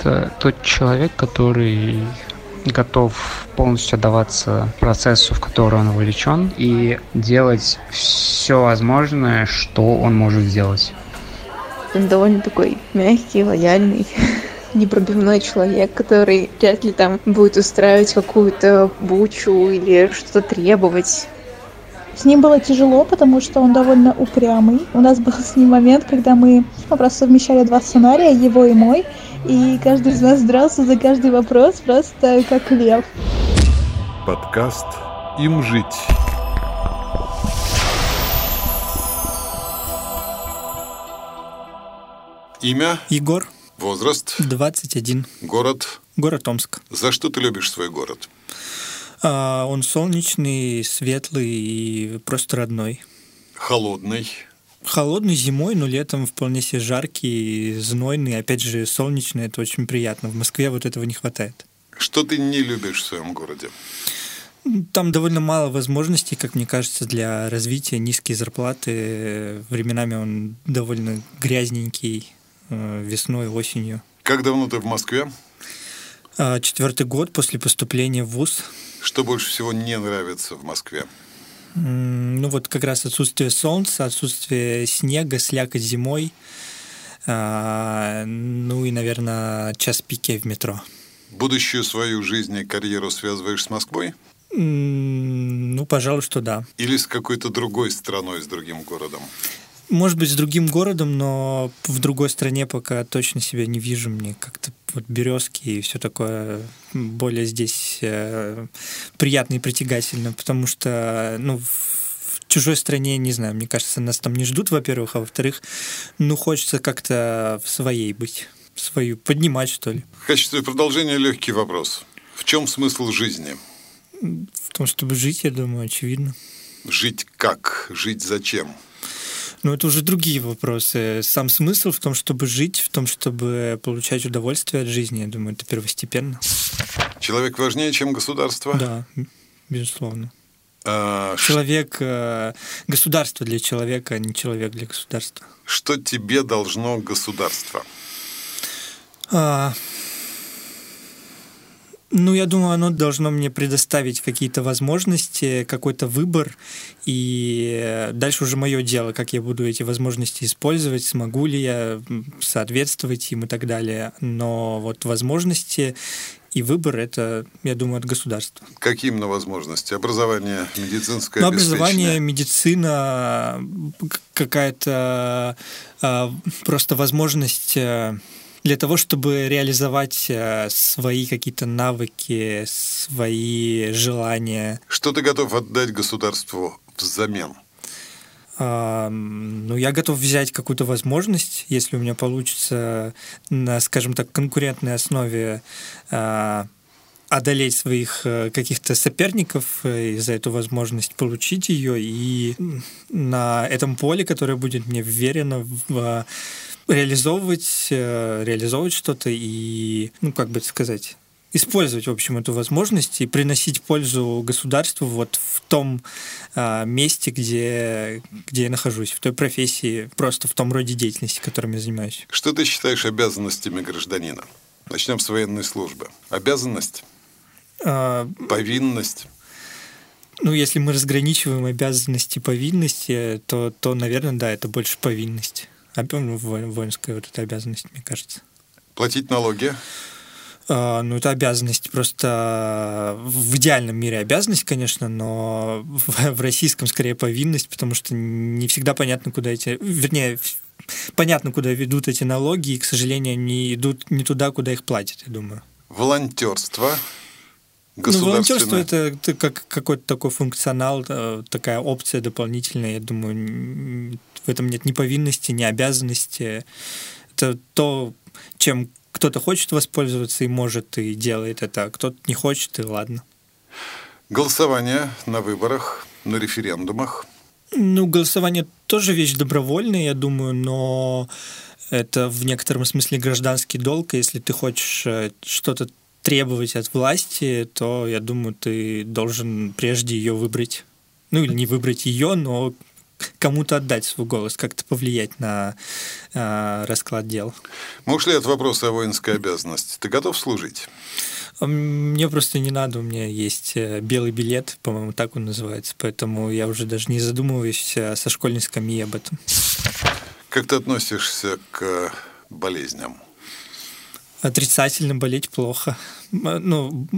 это тот человек, который готов полностью отдаваться процессу, в который он вовлечен, и делать все возможное, что он может сделать. Он довольно такой мягкий, лояльный, непробивной человек, который вряд ли там будет устраивать какую-то бучу или что-то требовать. С ним было тяжело, потому что он довольно упрямый. У нас был с ним момент, когда мы просто совмещали два сценария, его и мой, и каждый из нас дрался за каждый вопрос просто как лев. Подкаст «Им жить». Имя? Егор. Возраст? 21. Город? Город Омск. За что ты любишь свой город? А, он солнечный, светлый и просто родной. Холодный? Холодный зимой, но летом вполне себе жаркий, знойный. Опять же, солнечный, это очень приятно. В Москве вот этого не хватает. Что ты не любишь в своем городе? Там довольно мало возможностей, как мне кажется, для развития, низкие зарплаты. Временами он довольно грязненький э, весной, осенью. Как давно ты в Москве? А, четвертый год после поступления в ВУЗ. Что больше всего не нравится в Москве? Ну вот как раз отсутствие солнца, отсутствие снега, слякоть зимой. А, ну и, наверное, час пике в метро. Будущую свою жизнь и карьеру связываешь с Москвой? Ну, пожалуй, что да. Или с какой-то другой страной, с другим городом? Может быть, с другим городом, но в другой стране пока точно себя не вижу. Мне как-то вот березки и все такое более здесь э, приятно и притягательно, потому что, ну, в чужой стране, не знаю, мне кажется, нас там не ждут, во-первых, а во-вторых, ну, хочется как-то в своей быть, свою поднимать, что ли. В качестве продолжения легкий вопрос. В чем смысл жизни? В том, чтобы жить, я думаю, очевидно. Жить как? Жить зачем? Ну, это уже другие вопросы. Сам смысл в том, чтобы жить, в том, чтобы получать удовольствие от жизни, я думаю, это первостепенно. Человек важнее, чем государство? Да, безусловно. А, человек, э, государство для человека, а не человек для государства. Что тебе должно государство? А, ну, я думаю, оно должно мне предоставить какие-то возможности, какой-то выбор, и дальше уже мое дело, как я буду эти возможности использовать, смогу ли я соответствовать им и так далее. Но вот возможности и выбор это, я думаю, от государства. Какие именно возможности? Образование, медицинское ну, образование, медицина, какая-то а, просто возможность э, для того, чтобы реализовать э, свои какие-то навыки, свои желания. Что ты готов отдать государству взамен? А, ну, я готов взять какую-то возможность, если у меня получится на, скажем так, конкурентной основе а, одолеть своих э, каких-то соперников э, и за эту возможность получить ее и на этом поле, которое будет мне вверено в реализовывать, э, реализовывать что-то и, ну, как бы сказать, использовать, в общем, эту возможность и приносить пользу государству вот в том а, месте, где, где я нахожусь, в той профессии, просто в том роде деятельности, которым я занимаюсь. Что ты считаешь обязанностями гражданина? Начнем с военной службы. Обязанность? А... Повинность? Ну, если мы разграничиваем обязанности и повинности, то, то, наверное, да, это больше повинность. А воинская вот эта обязанность, мне кажется. Платить налоги? А, ну, это обязанность просто в идеальном мире обязанность, конечно, но в российском скорее повинность, потому что не всегда понятно, куда эти... Вернее, понятно, куда ведут эти налоги, и, к сожалению, они идут не туда, куда их платят, я думаю. Волонтерство. Ну, волонтерство это, это как какой-то такой функционал, э, такая опция дополнительная. Я думаю, в этом нет ни повинности, ни обязанности. Это то, чем кто-то хочет воспользоваться и может, и делает это, а кто-то не хочет, и ладно. Голосование на выборах, на референдумах. Ну, голосование тоже вещь добровольная, я думаю, но это в некотором смысле гражданский долг. Если ты хочешь э, что-то требовать от власти, то, я думаю, ты должен прежде ее выбрать. Ну, или не выбрать ее, но кому-то отдать свой голос, как-то повлиять на э, расклад дел. Мы ушли от вопроса о воинской обязанности. Ты готов служить? Мне просто не надо, у меня есть э, белый билет, по-моему, так он называется, поэтому я уже даже не задумываюсь э, со школьной скамьи об этом. Как ты относишься к болезням? Отрицательно болеть плохо. Ну,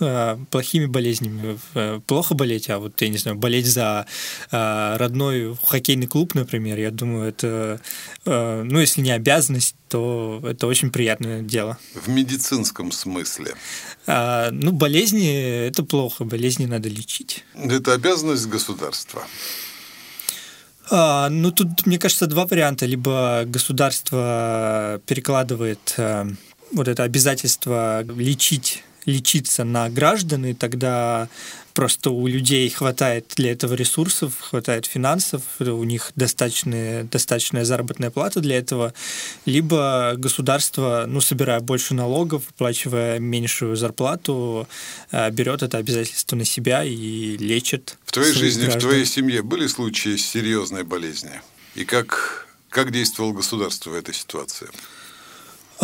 а, плохими болезнями э, плохо болеть, а вот, я не знаю, болеть за родной хоккейный клуб, например, я думаю, это, э, ну, если не обязанность, то это очень приятное дело. В медицинском смысле? А, ну, болезни – это плохо, болезни надо лечить. Это обязанность государства? А, ну, тут, мне кажется, два варианта. Либо государство перекладывает э, вот это обязательство лечить лечиться на граждан, и тогда просто у людей хватает для этого ресурсов, хватает финансов, у них достаточная, достаточная заработная плата для этого, либо государство, ну, собирая больше налогов, оплачивая меньшую зарплату, э, берет это обязательство на себя и лечит. В твоей жизни, граждан. в твоей семье были случаи серьезной болезни? И как, как действовало государство в этой ситуации?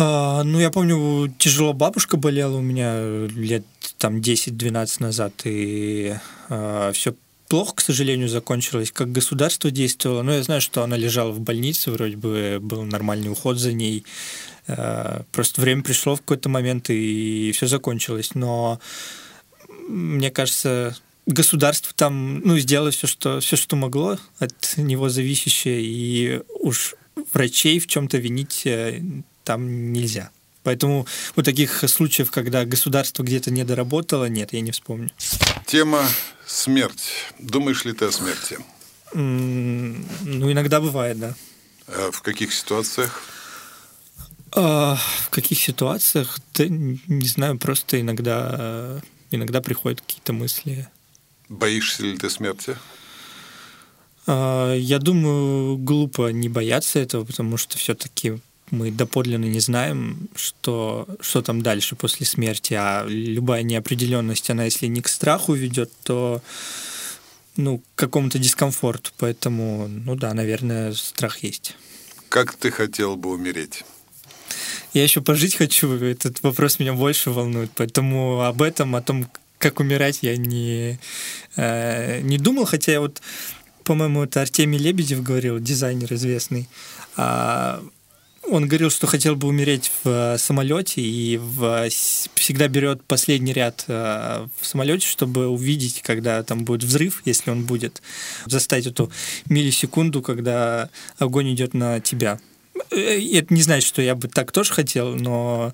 А, ну, я помню, тяжело бабушка болела у меня лет там 10-12 назад, и а, все плохо, к сожалению, закончилось. Как государство действовало, ну, я знаю, что она лежала в больнице, вроде бы был нормальный уход за ней. А, просто время пришло в какой-то момент, и все закончилось. Но мне кажется, государство там ну, сделало все, что, все, что могло от него зависящее, и уж врачей в чем-то винить э, там нельзя. Поэтому вот таких случаев, когда государство где-то не доработало, нет, я не вспомню. Тема смерть. Думаешь ли ты о смерти? ну, иногда бывает, да. А в каких ситуациях? А, в каких ситуациях? Да, не знаю, просто иногда, иногда приходят какие-то мысли. Боишься ли ты смерти? А, я думаю, глупо не бояться этого, потому что все-таки мы доподлинно не знаем, что, что там дальше после смерти, а любая неопределенность, она если не к страху ведет, то ну, к какому-то дискомфорту. Поэтому, ну да, наверное, страх есть. Как ты хотел бы умереть? Я еще пожить хочу, этот вопрос меня больше волнует, поэтому об этом, о том, как умирать, я не, э, не думал, хотя я вот, по-моему, это Артемий Лебедев говорил, дизайнер известный, а, он говорил, что хотел бы умереть в э, самолете и в, всегда берет последний ряд э, в самолете, чтобы увидеть, когда там будет взрыв, если он будет, застать эту миллисекунду, когда огонь идет на тебя. Э, это не значит, что я бы так тоже хотел, но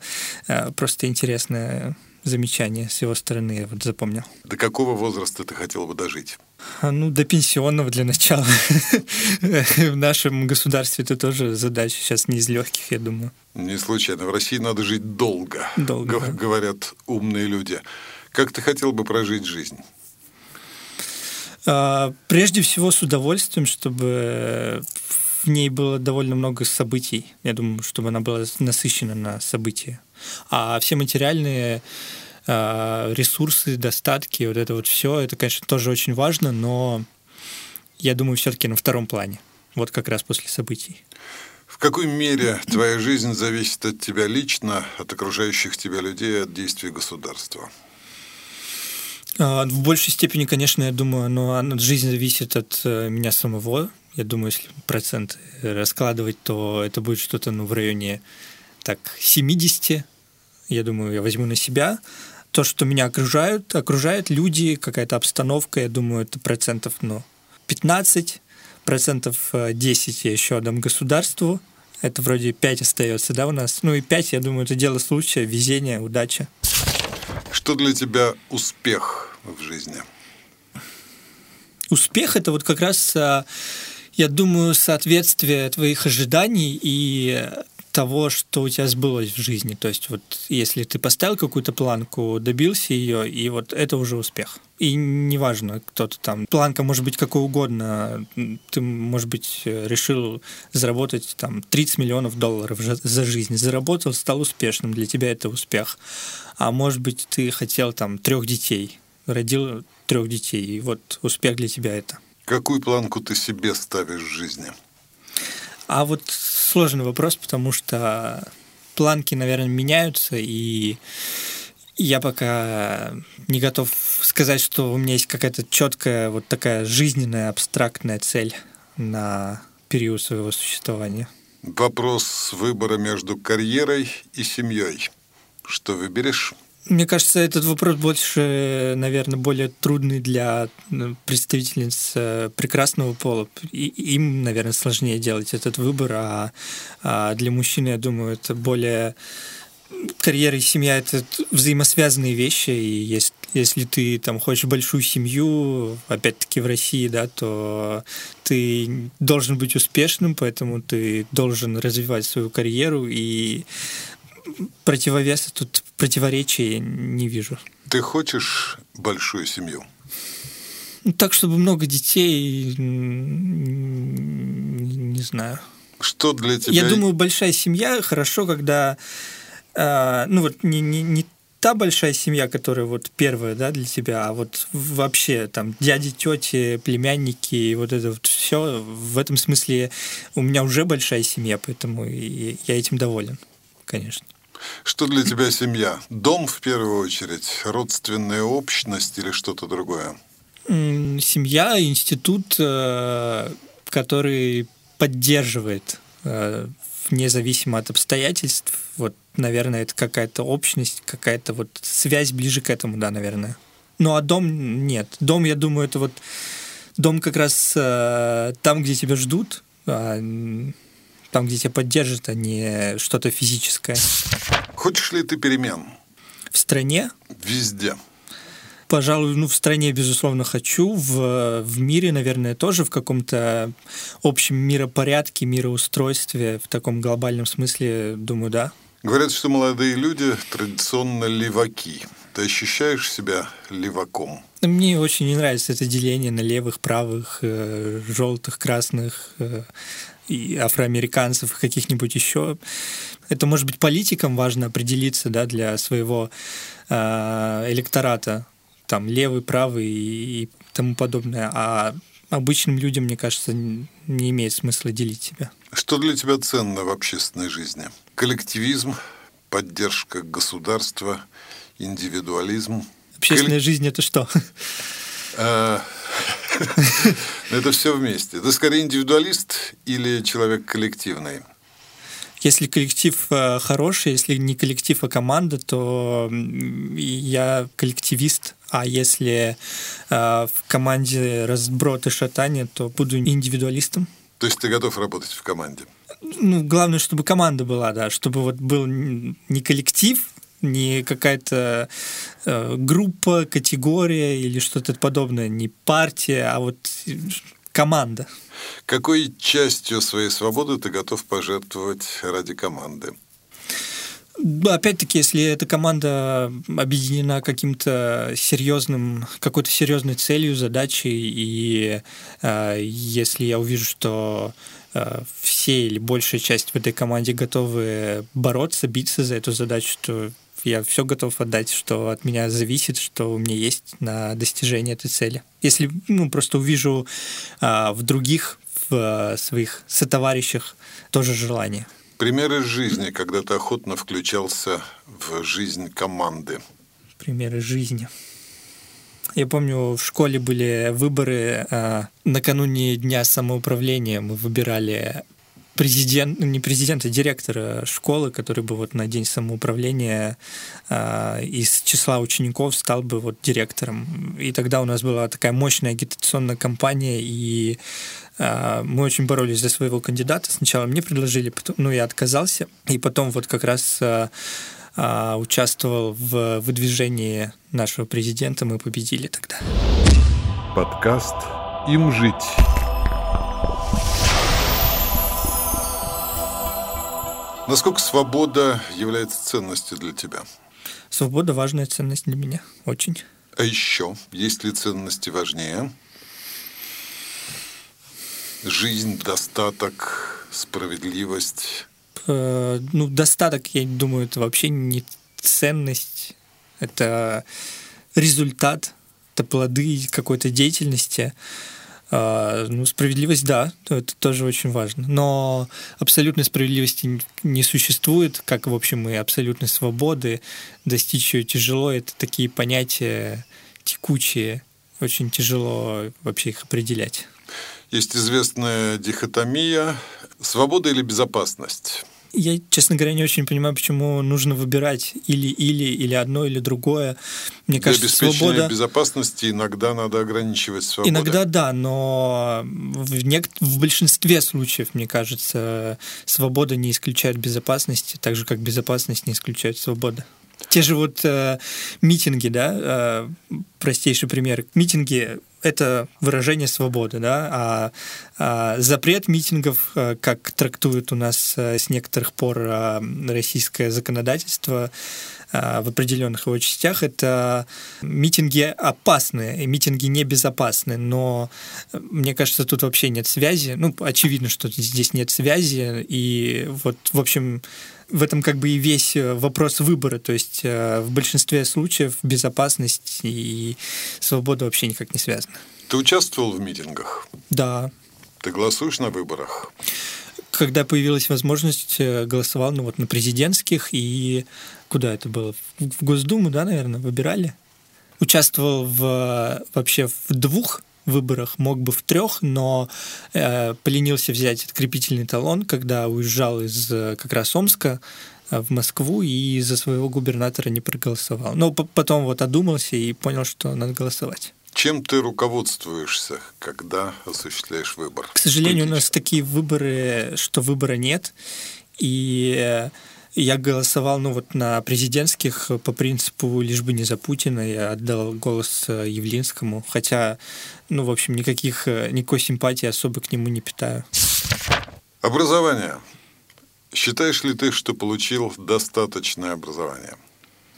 просто интересное замечание с его стороны я вот запомнил. До какого возраста ты хотел бы дожить? А, ну, до пенсионного для начала. В нашем государстве это тоже задача сейчас не из легких, я думаю. Не случайно. В России надо жить долго. Долго. Да. Говорят умные люди. Как ты хотел бы прожить жизнь? А, прежде всего с удовольствием, чтобы в ней было довольно много событий. Я думаю, чтобы она была насыщена на события. А все материальные ресурсы, достатки, вот это вот все, это, конечно, тоже очень важно, но я думаю, все-таки на втором плане. Вот как раз после событий. В какой мере твоя жизнь зависит от тебя лично, от окружающих тебя людей, от действий государства? А, в большей степени, конечно, я думаю, но жизнь зависит от э, меня самого. Я думаю, если процент раскладывать, то это будет что-то ну, в районе так, 70. Я думаю, я возьму на себя то, что меня окружают, окружают люди, какая-то обстановка, я думаю, это процентов, ну, 15, процентов 10 э, я еще отдам государству, это вроде 5 остается, да, у нас? Ну и 5, я думаю, это дело случая, везение, удача. Что для тебя успех в жизни? Успех – это вот как раз, э, я думаю, соответствие твоих ожиданий и того, что у тебя сбылось в жизни. То есть вот если ты поставил какую-то планку, добился ее, и вот это уже успех. И неважно, кто-то там, планка может быть какой угодно, ты, может быть, решил заработать там 30 миллионов долларов за жизнь, заработал, стал успешным, для тебя это успех. А может быть, ты хотел там трех детей, родил трех детей, и вот успех для тебя это. Какую планку ты себе ставишь в жизни? А вот сложный вопрос, потому что планки, наверное, меняются, и я пока не готов сказать, что у меня есть какая-то четкая вот такая жизненная абстрактная цель на период своего существования. Вопрос выбора между карьерой и семьей. Что выберешь? Мне кажется, этот вопрос больше, наверное, более трудный для ну, представительниц э, прекрасного пола. И им, наверное, сложнее делать этот выбор, а, а для мужчины, я думаю, это более карьера и семья это взаимосвязанные вещи, и если, если ты там хочешь большую семью, опять-таки в России, да, то ты должен быть успешным, поэтому ты должен развивать свою карьеру, и противовеса тут противоречия не вижу. Ты хочешь большую семью? Ну, так, чтобы много детей, не знаю. Что для тебя? Я думаю, большая семья хорошо, когда, э, ну вот не, не, не та большая семья, которая вот первая, да, для тебя, а вот вообще там дяди, тети, племянники, и вот это вот все. В этом смысле у меня уже большая семья, поэтому я этим доволен, конечно. Что для тебя семья? Дом в первую очередь, родственная общность или что-то другое? Семья, институт, э, который поддерживает э, независимо от обстоятельств. Вот, наверное, это какая-то общность, какая-то вот связь ближе к этому, да, наверное. Ну а дом нет. Дом, я думаю, это вот дом как раз э, там, где тебя ждут, а там, где тебя поддержат, а не что-то физическое. Хочешь ли ты перемен? В стране? Везде. Пожалуй, ну, в стране, безусловно, хочу. В, в мире, наверное, тоже в каком-то общем миропорядке, мироустройстве, в таком глобальном смысле, думаю, да. Говорят, что молодые люди традиционно леваки. Ты ощущаешь себя леваком? Мне очень не нравится это деление на левых, правых, э, желтых, красных. Э, и афроамериканцев, и каких-нибудь еще. Это, может быть, политикам важно определиться да, для своего э, электората, там, левый, правый и, и тому подобное. А обычным людям, мне кажется, не имеет смысла делить себя. Что для тебя ценно в общественной жизни? Коллективизм, поддержка государства, индивидуализм? Общественная Колл... жизнь это что? Это все вместе. Ты скорее индивидуалист или человек коллективный? Если коллектив э, хороший, если не коллектив, а команда, то я коллективист. А если э, в команде разброд и шатание, то буду индивидуалистом. То есть ты готов работать в команде? Ну, главное, чтобы команда была, да, чтобы вот был не коллектив, не какая-то э, группа, категория или что-то подобное, не партия, а вот команда. Какой частью своей свободы ты готов пожертвовать ради команды? Опять-таки, если эта команда объединена каким-то серьезным, какой-то серьезной целью, задачей, и э, если я увижу, что э, все или большая часть в этой команде готовы бороться, биться за эту задачу, то я все готов отдать, что от меня зависит, что у меня есть на достижение этой цели. Если ну, просто увижу а, в других, в а, своих сотоварищах тоже желание. Примеры жизни, когда ты охотно включался в жизнь команды. Примеры жизни. Я помню, в школе были выборы э, накануне Дня самоуправления. Мы выбирали президент, ну, не президента, а директора школы, который бы вот на день самоуправления э, из числа учеников стал бы вот директором. И тогда у нас была такая мощная агитационная кампания, и э, мы очень боролись за своего кандидата. Сначала мне предложили, потом, ну, я отказался, и потом вот как раз э, э, участвовал в выдвижении нашего президента, мы победили тогда. Подкаст «Им жить». Насколько свобода является ценностью для тебя? Свобода важная ценность для меня, очень. А еще, есть ли ценности важнее? Жизнь, достаток, справедливость? Э, ну, достаток, я думаю, это вообще не ценность. Это результат, это плоды какой-то деятельности. Ну, справедливость, да, это тоже очень важно. Но абсолютной справедливости не существует, как, в общем, и абсолютной свободы. Достичь ее тяжело. Это такие понятия текучие. Очень тяжело вообще их определять. Есть известная дихотомия свобода или безопасность. Я, честно говоря, не очень понимаю, почему нужно выбирать или-или, или одно, или другое. Мне Для кажется, обеспечения свобода... безопасности иногда надо ограничивать свободу. Иногда да, но в, нек... в большинстве случаев, мне кажется, свобода не исключает безопасности, так же, как безопасность не исключает свободу. Те же вот э, митинги, да, э, простейший пример. Митинги это выражение свободы, да, а, а запрет митингов, э, как трактует у нас э, с некоторых пор э, российское законодательство, в определенных его частях это митинги опасные, и митинги небезопасны, но мне кажется, тут вообще нет связи. Ну, очевидно, что здесь нет связи, и вот, в общем, в этом как бы и весь вопрос выбора. То есть в большинстве случаев безопасность и свобода вообще никак не связаны. Ты участвовал в митингах? Да. Ты голосуешь на выборах? Когда появилась возможность, э, голосовал ну, вот, на президентских и куда это было? В Госдуму, да, наверное, выбирали? Участвовал в, вообще в двух выборах, мог бы в трех, но э, поленился взять открепительный талон, когда уезжал из э, как раз Омска э, в Москву и за своего губернатора не проголосовал. Но потом вот одумался и понял, что надо голосовать. Чем ты руководствуешься, когда осуществляешь выбор? К сожалению, у нас такие выборы, что выбора нет. И я голосовал ну, вот на президентских по принципу лишь бы не за Путина. Я отдал голос Явлинскому. Хотя, ну, в общем, никаких, никакой симпатии особо к нему не питаю. Образование. Считаешь ли ты, что получил достаточное образование?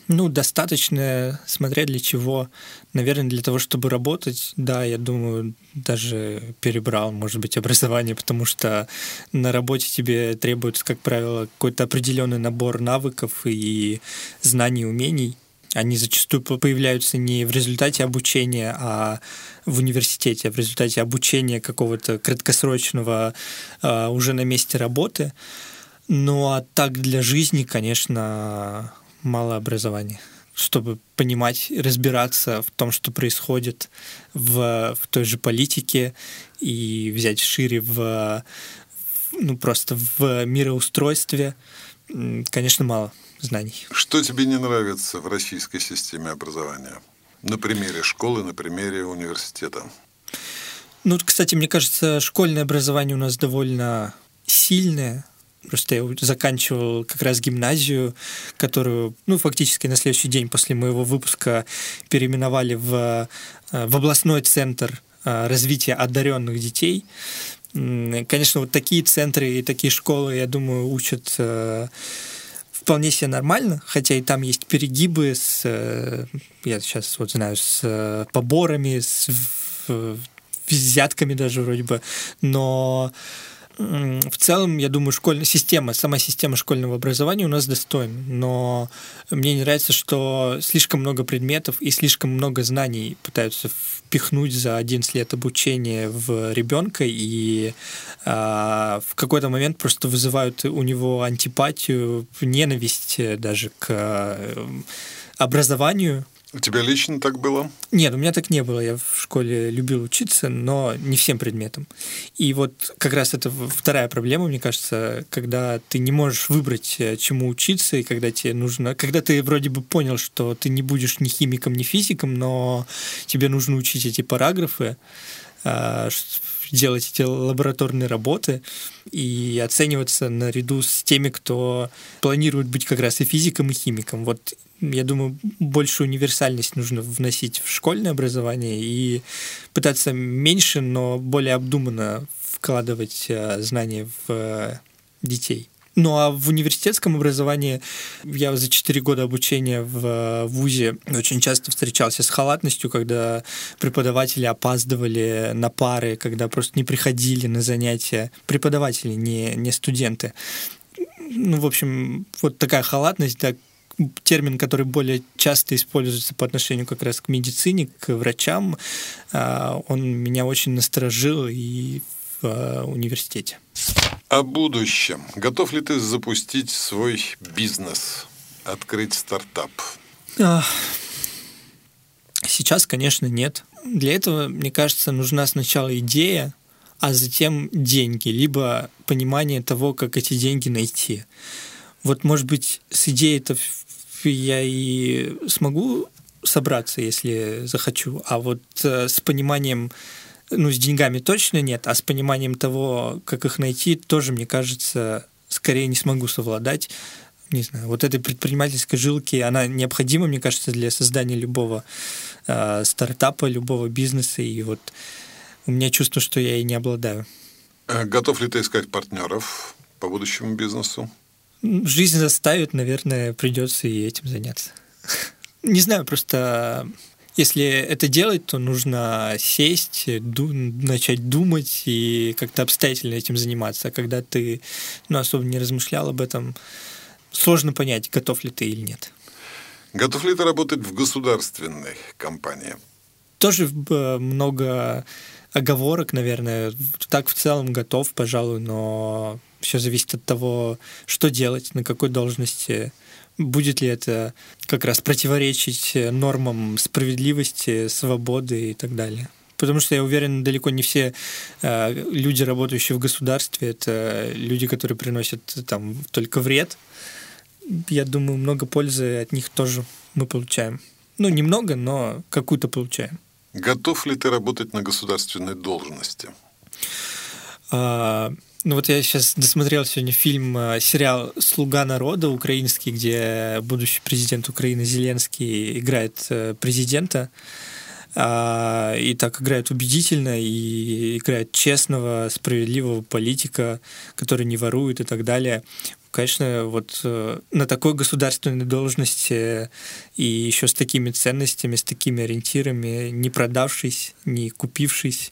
Ну, достаточно, смотря для чего. Наверное, для того, чтобы работать, да, я думаю, даже перебрал, может быть, образование, потому что на работе тебе требуется, как правило, какой-то определенный набор навыков и знаний, умений. Они зачастую появляются не в результате обучения, а в университете, а в результате обучения какого-то краткосрочного а, уже на месте работы. Ну а так для жизни, конечно, мало образования чтобы понимать, разбираться в том, что происходит в, в той же политике и взять шире в, ну, просто в мироустройстве, конечно, мало знаний. Что тебе не нравится в российской системе образования? На примере школы, на примере университета. Ну, кстати, мне кажется, школьное образование у нас довольно сильное, Просто я заканчивал как раз гимназию, которую, ну, фактически на следующий день после моего выпуска переименовали в, э, в областной центр э, развития одаренных детей. Конечно, вот такие центры и такие школы, я думаю, учат э, вполне себе нормально, хотя и там есть перегибы с, я сейчас вот знаю, с поборами, с взятками даже вроде бы, но в целом, я думаю, школьная система, сама система школьного образования у нас достойна, но мне не нравится, что слишком много предметов и слишком много знаний пытаются впихнуть за 11 лет обучения в ребенка и а, в какой-то момент просто вызывают у него антипатию, ненависть даже к э, образованию, у тебя лично так было? Нет, у меня так не было. Я в школе любил учиться, но не всем предметам. И вот как раз это вторая проблема, мне кажется, когда ты не можешь выбрать, э, чему учиться, и когда тебе нужно... Когда ты вроде бы понял, что ты не будешь ни химиком, ни физиком, но тебе нужно учить эти параграфы, делать эти лабораторные работы и оцениваться наряду с теми, кто планирует быть как раз и физиком, и химиком. Вот я думаю, большую универсальность нужно вносить в школьное образование и пытаться меньше, но более обдуманно вкладывать э, знания в э, детей. Ну а в университетском образовании я за 4 года обучения в э, ВУЗе очень часто встречался с халатностью, когда преподаватели опаздывали на пары, когда просто не приходили на занятия. Преподаватели, не, не студенты. Ну, в общем, вот такая халатность, да, термин, который более часто используется по отношению как раз к медицине, к врачам, а, он меня очень насторожил и в а, университете. О будущем. Готов ли ты запустить свой бизнес, открыть стартап? Сейчас, конечно, нет. Для этого, мне кажется, нужна сначала идея, а затем деньги, либо понимание того, как эти деньги найти. Вот, может быть, с идеей-то я и смогу собраться, если захочу, а вот э, с пониманием, ну, с деньгами точно нет, а с пониманием того, как их найти, тоже, мне кажется, скорее не смогу совладать. Не знаю, вот этой предпринимательской жилки, она необходима, мне кажется, для создания любого э, стартапа, любого бизнеса, и вот у меня чувство, что я и не обладаю. Э, готов ли ты искать партнеров по будущему бизнесу? Жизнь заставит, наверное, придется и этим заняться. Не знаю, просто если это делать, то нужно сесть, ду- начать думать и как-то обстоятельно этим заниматься. А когда ты ну, особо не размышлял об этом, сложно понять, готов ли ты или нет. Готов ли ты работать в государственной компании? Тоже э, много оговорок, наверное. Так в целом готов, пожалуй, но все зависит от того, что делать, на какой должности. Будет ли это как раз противоречить нормам справедливости, свободы и так далее. Потому что я уверен, далеко не все э, люди, работающие в государстве, это люди, которые приносят там только вред. Я думаю, много пользы от них тоже мы получаем. Ну, немного, но какую-то получаем. Готов ли ты работать на государственной должности? А, ну вот я сейчас досмотрел сегодня фильм, э, сериал «Слуга народа» украинский, где будущий президент Украины Зеленский играет э, президента. А, и так играет убедительно, и играет честного, справедливого политика, который не ворует и так далее. Конечно, вот э, на такой государственной должности и еще с такими ценностями, с такими ориентирами, не продавшись, не купившись,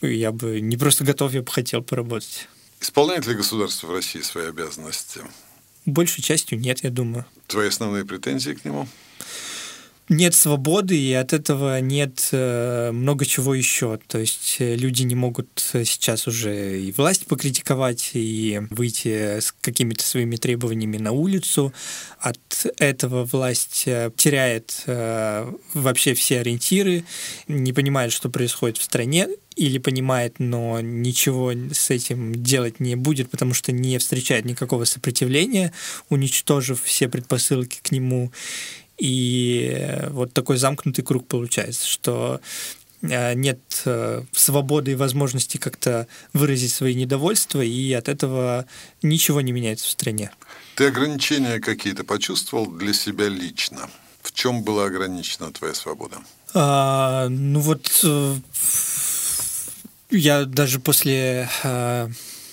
я бы не просто готов, я бы хотел поработать. Исполняет ли государство в России свои обязанности? Большей частью нет, я думаю. Твои основные претензии к нему? Нет свободы, и от этого нет э, много чего еще. То есть э, люди не могут сейчас уже и власть покритиковать, и выйти с какими-то своими требованиями на улицу. От этого власть э, теряет вообще все ориентиры, не понимает, что происходит в стране, или понимает, но ничего с этим делать не будет, потому что не встречает никакого сопротивления, уничтожив все предпосылки к нему. И вот такой замкнутый круг получается, что э, нет э, свободы и возможности как-то выразить свои недовольства, и от этого ничего не меняется в стране. Ты ограничения какие-то почувствовал для себя лично? В чем была ограничена твоя свобода? А, ну вот э, я даже после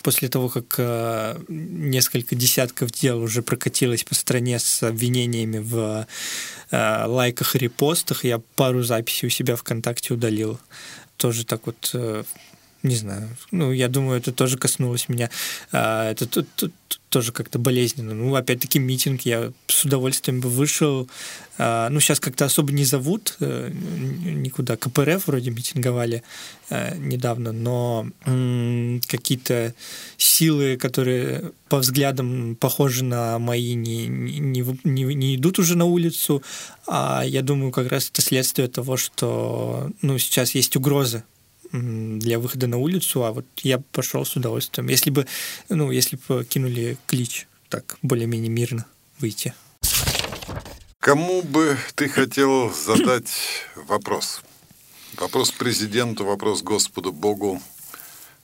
после того, как э, несколько десятков дел уже прокатилось по стране с обвинениями в э, лайках и репостах, я пару записей у себя ВКонтакте удалил. Тоже так вот э, не знаю. Ну, я думаю, это тоже коснулось меня. Это тоже как-то болезненно. Ну, опять-таки, митинг я с удовольствием бы вышел. А, ну, сейчас как-то особо не зовут э, никуда. КПРФ вроде митинговали э, недавно, но какие-то силы, которые по взглядам похожи на мои, не, не, не, не идут уже на улицу. А я думаю, как раз это следствие того, что ну, сейчас есть угрозы для выхода на улицу, а вот я пошел с удовольствием. Если бы, ну, если бы кинули клич, так более-менее мирно выйти. Кому бы ты хотел задать вопрос? Вопрос президенту, вопрос Господу Богу,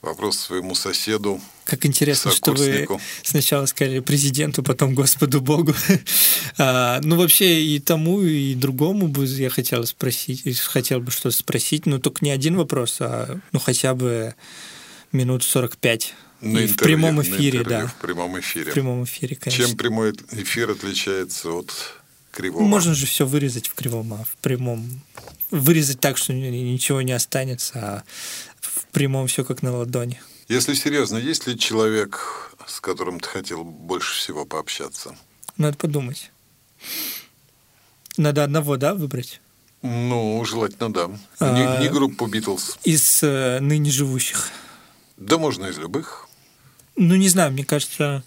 вопрос своему соседу. Как интересно, что вы сначала сказали президенту, потом Господу Богу. а, ну, вообще и тому, и другому бы я хотел спросить, хотел бы что-то спросить, но только не один вопрос, а ну хотя бы минут 45 на и в прямом эфире, интервью, да. В прямом эфире. В прямом эфире, конечно. Чем прямой эфир отличается от кривого? Можно же все вырезать в кривом, а в прямом вырезать так, что ничего не останется, а в прямом все как на ладони. Если серьезно, есть ли человек, с которым ты хотел больше всего пообщаться? Надо подумать. Надо одного, да, выбрать? Ну, желательно, да. Не, А, не группу Битлз. Из э, ныне живущих. Да можно из любых. Ну, не знаю, мне кажется...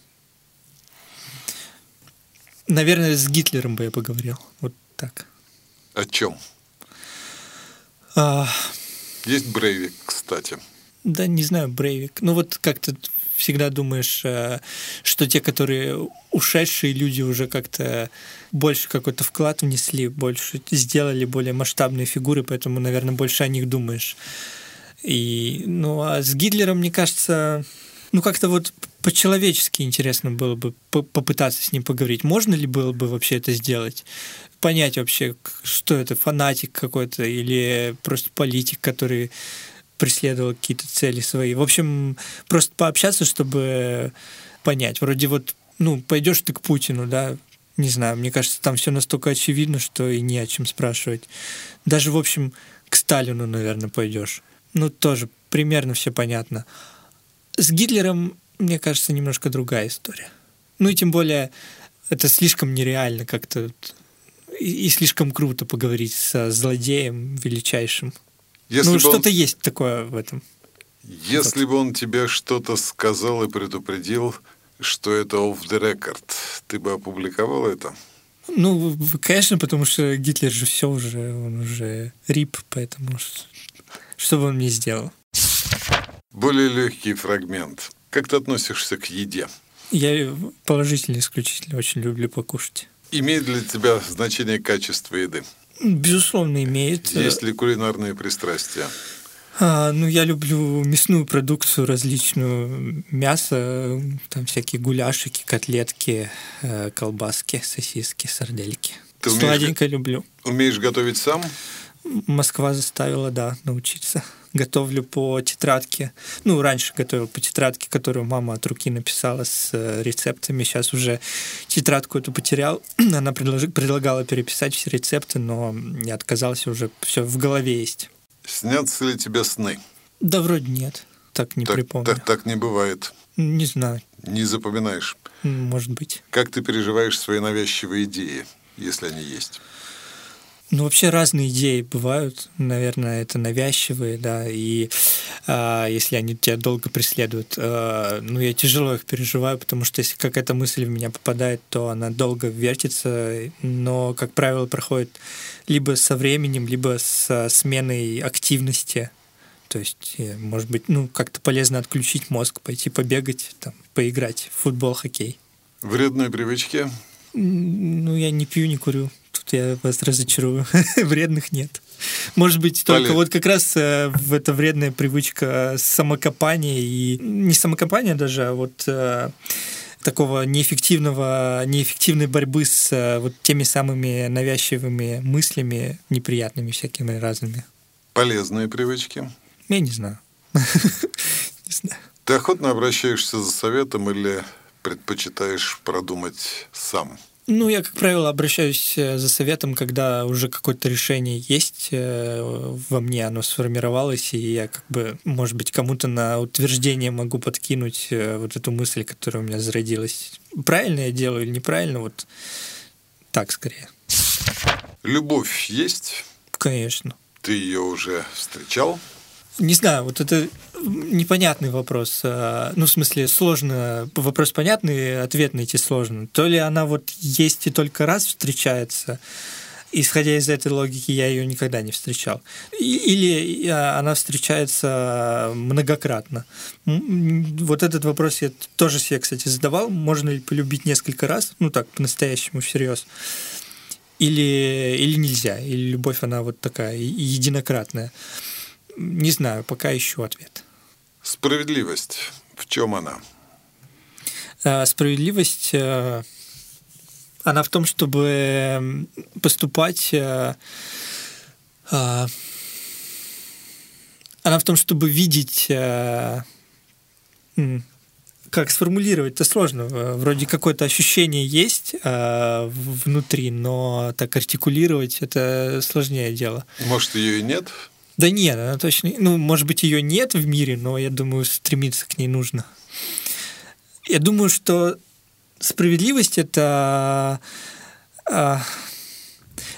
Наверное, с Гитлером бы я поговорил. Вот так. О чем? А, Есть Брейвик, кстати. Да, не знаю, Брейвик. Ну, вот как-то всегда думаешь, э, что те, которые ушедшие люди уже как-то больше какой-то вклад внесли, больше сделали более масштабные фигуры, поэтому, наверное, больше о них думаешь. И, ну, а с Гитлером, мне кажется, ну, как-то вот по-человечески интересно было бы по- попытаться с ним поговорить. Можно ли было бы вообще это сделать? Понять вообще, что это, фанатик какой-то или просто политик, который преследовал какие-то цели свои. В общем, просто пообщаться, чтобы понять. Вроде вот, ну, пойдешь ты к Путину, да, не знаю, мне кажется, там все настолько очевидно, что и не о чем спрашивать. Даже, в общем, к Сталину, наверное, пойдешь. Ну, тоже примерно все понятно. С Гитлером, мне кажется, немножко другая история. Ну и тем более, это слишком нереально как-то и слишком круто поговорить со злодеем величайшим. Если, ну, что-то он, есть такое в этом. если бы он тебе что-то сказал и предупредил, что это off the record, ты бы опубликовал это? Ну, конечно, потому что Гитлер же все уже, он уже рип, поэтому что бы он мне сделал? Более легкий фрагмент. Как ты относишься к еде? Я положительно исключительно очень люблю покушать. Имеет для тебя значение качество еды? Безусловно, имеет. Есть ли кулинарные пристрастия? А, ну, я люблю мясную продукцию различную. Мясо, там всякие гуляшики, котлетки, э, колбаски, сосиски, сардельки. Ты умеешь Сладенько люблю. Умеешь готовить сам? Москва заставила, да, научиться. Готовлю по тетрадке. Ну, раньше готовил по тетрадке, которую мама от руки написала с э, рецептами. Сейчас уже тетрадку эту потерял. Она предложи- предлагала переписать все рецепты, но я отказался уже. Все в голове есть. Снятся ли тебе сны? Да вроде нет. Так не так, припомню. так, так не бывает. Не знаю. Не запоминаешь. Может быть. Как ты переживаешь свои навязчивые идеи, если они есть? Ну, вообще разные идеи бывают. Наверное, это навязчивые, да, и а, если они тебя долго преследуют, а, ну, я тяжело их переживаю, потому что если какая-то мысль в меня попадает, то она долго вертится, но, как правило, проходит либо со временем, либо со сменой активности. То есть, э, может быть, ну, как-то полезно отключить мозг, пойти побегать, там, поиграть в футбол, хоккей. Вредные привычки? Ну, я не пью, не курю. Тут я вас разочарую. Вредных нет. Может быть, только вот как раз э, в эта вредная привычка самокопания и не самокопания даже, а вот э, такого неэффективного, неэффективной борьбы с э, вот теми самыми навязчивыми мыслями, неприятными всякими разными. Полезные привычки? Я не знаю. Не знаю. Ты охотно обращаешься за советом или предпочитаешь продумать сам? Ну, я, как правило, обращаюсь э, за советом, когда уже какое-то решение есть э, во мне, оно сформировалось, и я как бы, может быть, кому-то на утверждение могу подкинуть э, вот эту мысль, которая у меня зародилась. Правильно я делаю или неправильно, вот так скорее. Любовь есть? Конечно. Ты ее уже встречал? Не знаю, вот это непонятный вопрос. А, Ну, в смысле, сложно. Вопрос понятный, ответ найти сложно. То ли она вот есть и только раз встречается, исходя из этой логики, я ее никогда не встречал. Или а, она встречается многократно. Вот этот вопрос я тоже себе, кстати, задавал. Можно ли полюбить несколько раз? Ну так, по-настоящему всерьез. Или, или нельзя? Или любовь, она вот такая единократная? Не знаю, пока ищу ответ. Справедливость. В чем она? А, Справедливость, э, она в том, чтобы поступать... э, Она в том, чтобы видеть... э, Как сформулировать, это сложно. Э, Вроде какое-то ощущение есть э, внутри, но так артикулировать это сложнее дело. Может, ее и нет? Да нет, она точно... Ну, может быть, ее нет в мире, но я думаю, стремиться к ней нужно. Я думаю, что справедливость это... а,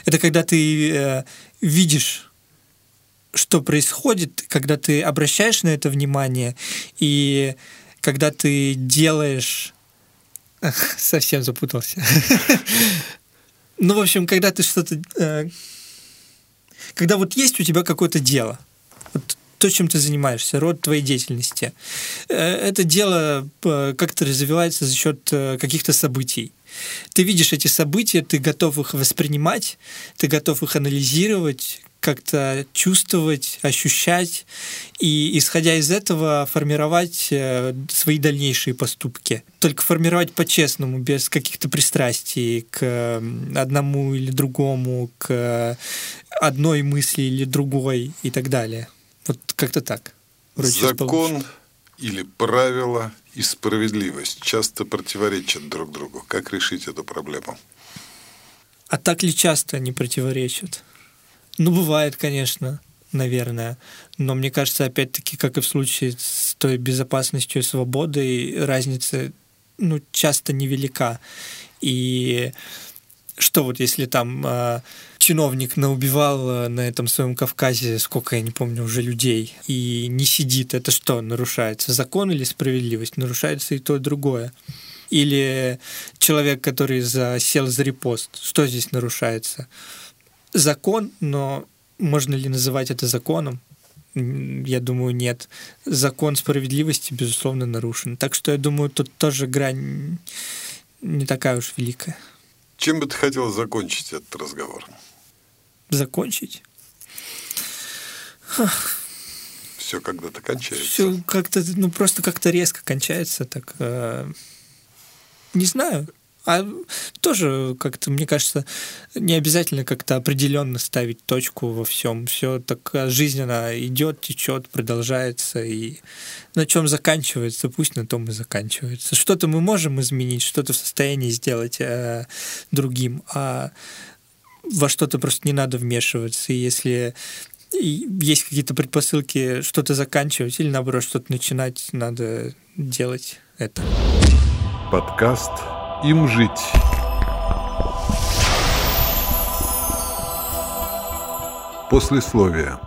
Это когда ты э, видишь, что происходит, когда ты обращаешь на это внимание, и когда ты делаешь... Совсем запутался. Ну, в общем, когда ты что-то... Э, когда вот есть у тебя какое-то дело, вот то, чем ты занимаешься, род твоей деятельности, э, это дело э, как-то развивается за счет каких-то событий. Ты видишь эти события, ты готов их воспринимать, ты готов их анализировать, как-то чувствовать, ощущать и, исходя из этого, формировать э, свои дальнейшие поступки. Только формировать по-честному, без каких-то пристрастий к одному или другому, к одной мысли или другой и так далее. Вот как-то так. Вроде Закон или правила и справедливость часто противоречат друг другу. Как решить эту проблему? А так ли часто они противоречат? Ну, бывает, конечно, наверное. Но мне кажется, опять-таки, как и в случае с той безопасностью и свободой, разница ну, часто невелика. И что вот если там э, чиновник наубивал э, на этом своем Кавказе, сколько, я не помню, уже людей, и не сидит, это что, нарушается? Закон или справедливость? Нарушается и то, и другое. Или человек, который засел за репост, что здесь нарушается? Закон, но можно ли называть это законом? Я думаю, нет. Закон справедливости, безусловно, нарушен. Так что я думаю, тут тоже грань не такая уж великая. Чем бы ты хотел закончить этот разговор? Закончить? Все когда-то кончается. Все как-то, ну просто как-то резко кончается, так. Э, не знаю. А тоже как-то, мне кажется, не обязательно как-то определенно ставить точку во всем. Все так жизненно идет, течет, продолжается. И на чем заканчивается, пусть на том и заканчивается. Что-то мы можем изменить, что-то в состоянии сделать э, другим, а во что-то просто не надо вмешиваться. И если есть какие-то предпосылки что-то заканчивать или наоборот что-то начинать, надо делать это. Подкаст им жить. Послесловие.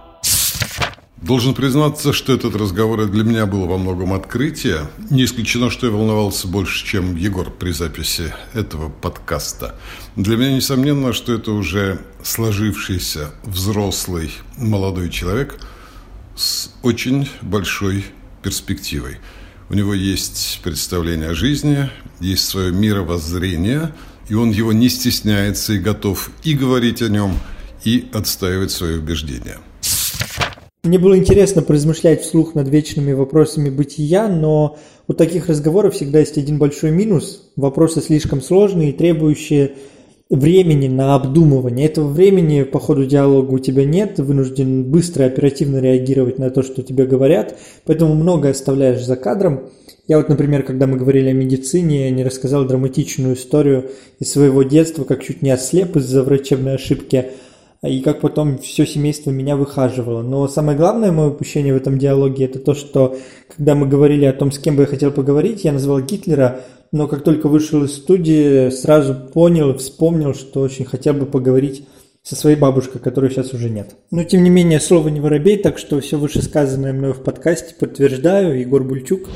Должен признаться, что этот разговор для меня был во многом открытие. Не исключено, что я волновался больше, чем Егор при записи этого подкаста. Для меня несомненно, что это уже сложившийся взрослый молодой человек с очень большой перспективой – у него есть представление о жизни, есть свое мировоззрение, и он его не стесняется и готов и говорить о нем, и отстаивать свои убеждения. Мне было интересно поразмышлять вслух над вечными вопросами бытия, но у таких разговоров всегда есть один большой минус. Вопросы слишком сложные и требующие времени на обдумывание. Этого времени по ходу диалога у тебя нет, ты вынужден быстро оперативно реагировать на то, что тебе говорят, поэтому многое оставляешь за кадром. Я вот, например, когда мы говорили о медицине, не рассказал драматичную историю из своего детства, как чуть не ослеп из-за врачебной ошибки, и как потом все семейство меня выхаживало. Но самое главное мое упущение в этом диалоге это то, что когда мы говорили о том, с кем бы я хотел поговорить, я назвал Гитлера, но как только вышел из студии, сразу понял вспомнил, что очень хотел бы поговорить со своей бабушкой, которой сейчас уже нет. Но тем не менее, слово не воробей, так что все вышесказанное мною в подкасте подтверждаю. Егор Бульчук.